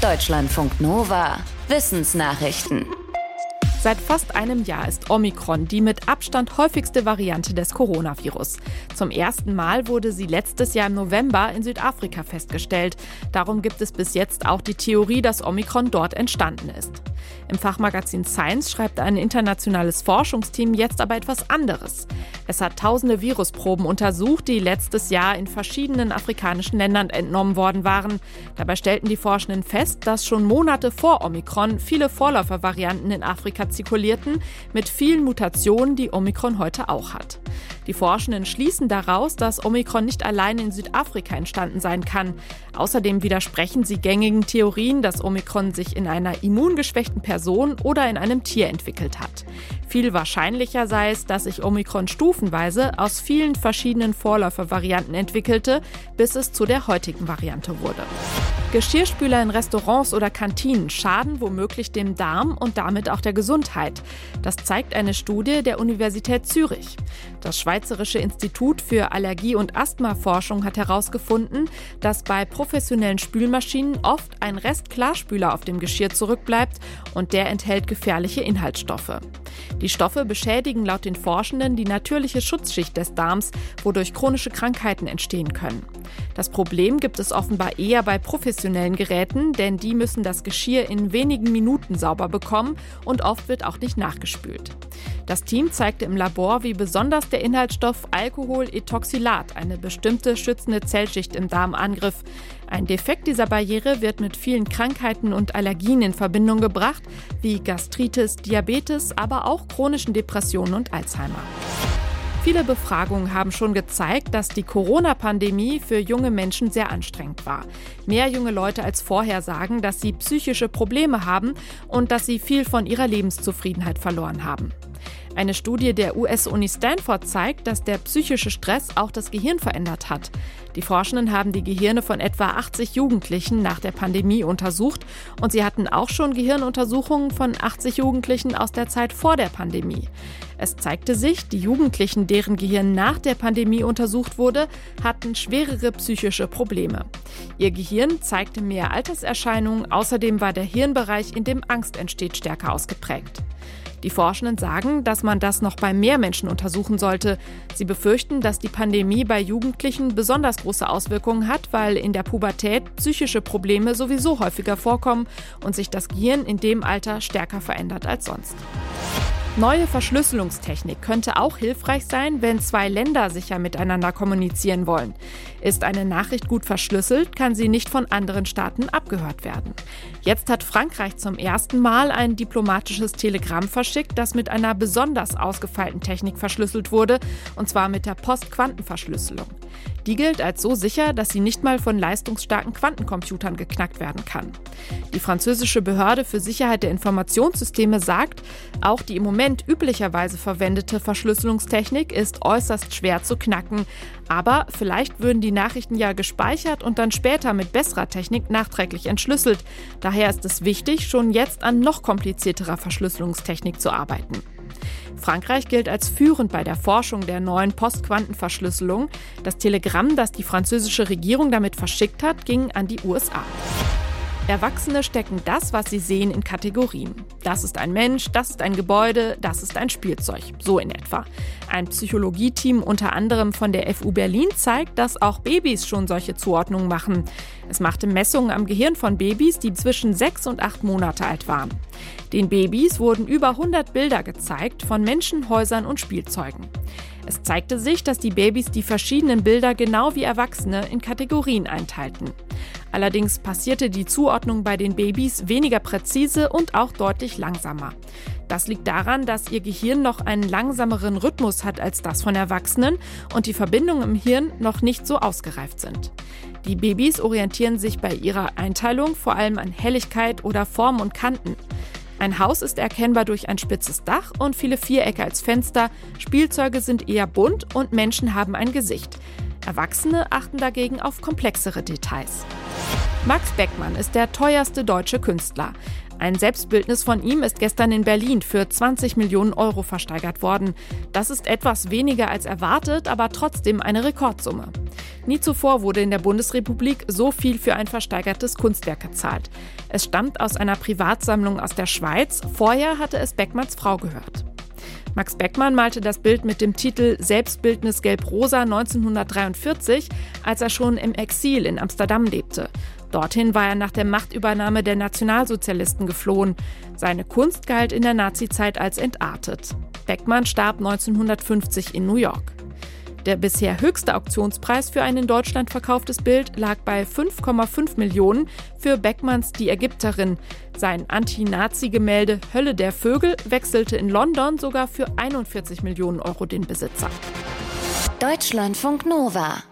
Deutschlandfunk Nova. Wissensnachrichten. Seit fast einem Jahr ist Omikron die mit Abstand häufigste Variante des Coronavirus. Zum ersten Mal wurde sie letztes Jahr im November in Südafrika festgestellt. Darum gibt es bis jetzt auch die Theorie, dass Omikron dort entstanden ist. Im Fachmagazin Science schreibt ein internationales Forschungsteam jetzt aber etwas anderes. Es hat tausende Virusproben untersucht, die letztes Jahr in verschiedenen afrikanischen Ländern entnommen worden waren. Dabei stellten die Forschenden fest, dass schon Monate vor Omikron viele Vorläufervarianten in Afrika zirkulierten, mit vielen Mutationen, die Omikron heute auch hat. Die Forschenden schließen daraus, dass Omikron nicht allein in Südafrika entstanden sein kann. Außerdem widersprechen sie gängigen Theorien, dass Omikron sich in einer immungeschwächten Person oder in einem Tier entwickelt hat. Viel wahrscheinlicher sei es, dass sich Omikron stufenweise aus vielen verschiedenen Vorläufervarianten entwickelte, bis es zu der heutigen Variante wurde. Geschirrspüler in Restaurants oder Kantinen schaden womöglich dem Darm und damit auch der Gesundheit. Das zeigt eine Studie der Universität Zürich. Das Schweizerische Institut für Allergie- und Asthmaforschung hat herausgefunden, dass bei professionellen Spülmaschinen oft ein Rest Klarspüler auf dem Geschirr zurückbleibt und der enthält gefährliche Inhaltsstoffe. Die Stoffe beschädigen laut den Forschenden die natürliche Schutzschicht des Darms, wodurch chronische Krankheiten entstehen können. Das Problem gibt es offenbar eher bei professionellen Geräten, denn die müssen das Geschirr in wenigen Minuten sauber bekommen und oft wird auch nicht nachgespült. Das Team zeigte im Labor, wie besonders der Inhaltsstoff Alkohol-Ethoxylat eine bestimmte schützende Zellschicht im Darm angriff. Ein Defekt dieser Barriere wird mit vielen Krankheiten und Allergien in Verbindung gebracht, wie Gastritis, Diabetes, aber auch chronischen Depressionen und Alzheimer. Viele Befragungen haben schon gezeigt, dass die Corona-Pandemie für junge Menschen sehr anstrengend war. Mehr junge Leute als vorher sagen, dass sie psychische Probleme haben und dass sie viel von ihrer Lebenszufriedenheit verloren haben. Eine Studie der US-Uni Stanford zeigt, dass der psychische Stress auch das Gehirn verändert hat. Die Forschenden haben die Gehirne von etwa 80 Jugendlichen nach der Pandemie untersucht und sie hatten auch schon Gehirnuntersuchungen von 80 Jugendlichen aus der Zeit vor der Pandemie. Es zeigte sich, die Jugendlichen, deren Gehirn nach der Pandemie untersucht wurde, hatten schwerere psychische Probleme. Ihr Gehirn zeigte mehr Alterserscheinungen, außerdem war der Hirnbereich, in dem Angst entsteht, stärker ausgeprägt. Die Forschenden sagen, dass man das noch bei mehr Menschen untersuchen sollte. Sie befürchten, dass die Pandemie bei Jugendlichen besonders große Auswirkungen hat, weil in der Pubertät psychische Probleme sowieso häufiger vorkommen und sich das Gehirn in dem Alter stärker verändert als sonst. Neue Verschlüsselungstechnik könnte auch hilfreich sein, wenn zwei Länder sicher miteinander kommunizieren wollen. Ist eine Nachricht gut verschlüsselt, kann sie nicht von anderen Staaten abgehört werden. Jetzt hat Frankreich zum ersten Mal ein diplomatisches Telegramm verschickt, das mit einer besonders ausgefeilten Technik verschlüsselt wurde, und zwar mit der Postquantenverschlüsselung. Die gilt als so sicher, dass sie nicht mal von leistungsstarken Quantencomputern geknackt werden kann. Die französische Behörde für Sicherheit der Informationssysteme sagt, auch die im Moment üblicherweise verwendete Verschlüsselungstechnik ist äußerst schwer zu knacken. Aber vielleicht würden die Nachrichten ja gespeichert und dann später mit besserer Technik nachträglich entschlüsselt. Daher ist es wichtig, schon jetzt an noch komplizierterer Verschlüsselungstechnik zu arbeiten. Frankreich gilt als führend bei der Forschung der neuen Postquantenverschlüsselung. Das Telegramm, das die französische Regierung damit verschickt hat, ging an die USA. Erwachsene stecken das, was sie sehen, in Kategorien. Das ist ein Mensch, das ist ein Gebäude, das ist ein Spielzeug. So in etwa. Ein Psychologieteam unter anderem von der FU Berlin zeigt, dass auch Babys schon solche Zuordnungen machen. Es machte Messungen am Gehirn von Babys, die zwischen sechs und acht Monate alt waren. Den Babys wurden über 100 Bilder gezeigt von Menschen, Häusern und Spielzeugen. Es zeigte sich, dass die Babys die verschiedenen Bilder genau wie Erwachsene in Kategorien einteilten. Allerdings passierte die Zuordnung bei den Babys weniger präzise und auch deutlich langsamer. Das liegt daran, dass ihr Gehirn noch einen langsameren Rhythmus hat als das von Erwachsenen und die Verbindungen im Hirn noch nicht so ausgereift sind. Die Babys orientieren sich bei ihrer Einteilung vor allem an Helligkeit oder Form und Kanten. Ein Haus ist erkennbar durch ein spitzes Dach und viele Vierecke als Fenster, Spielzeuge sind eher bunt und Menschen haben ein Gesicht. Erwachsene achten dagegen auf komplexere Details. Max Beckmann ist der teuerste deutsche Künstler. Ein Selbstbildnis von ihm ist gestern in Berlin für 20 Millionen Euro versteigert worden. Das ist etwas weniger als erwartet, aber trotzdem eine Rekordsumme. Nie zuvor wurde in der Bundesrepublik so viel für ein versteigertes Kunstwerk gezahlt. Es stammt aus einer Privatsammlung aus der Schweiz. Vorher hatte es Beckmanns Frau gehört. Max Beckmann malte das Bild mit dem Titel Selbstbildnis Gelb-Rosa 1943, als er schon im Exil in Amsterdam lebte. Dorthin war er nach der Machtübernahme der Nationalsozialisten geflohen. Seine Kunst galt in der Nazizeit als entartet. Beckmann starb 1950 in New York. Der bisher höchste Auktionspreis für ein in Deutschland verkauftes Bild lag bei 5,5 Millionen für Beckmanns Die Ägypterin. Sein Anti-Nazi-Gemälde Hölle der Vögel wechselte in London sogar für 41 Millionen Euro den Besitzer. Deutschlandfunk Nova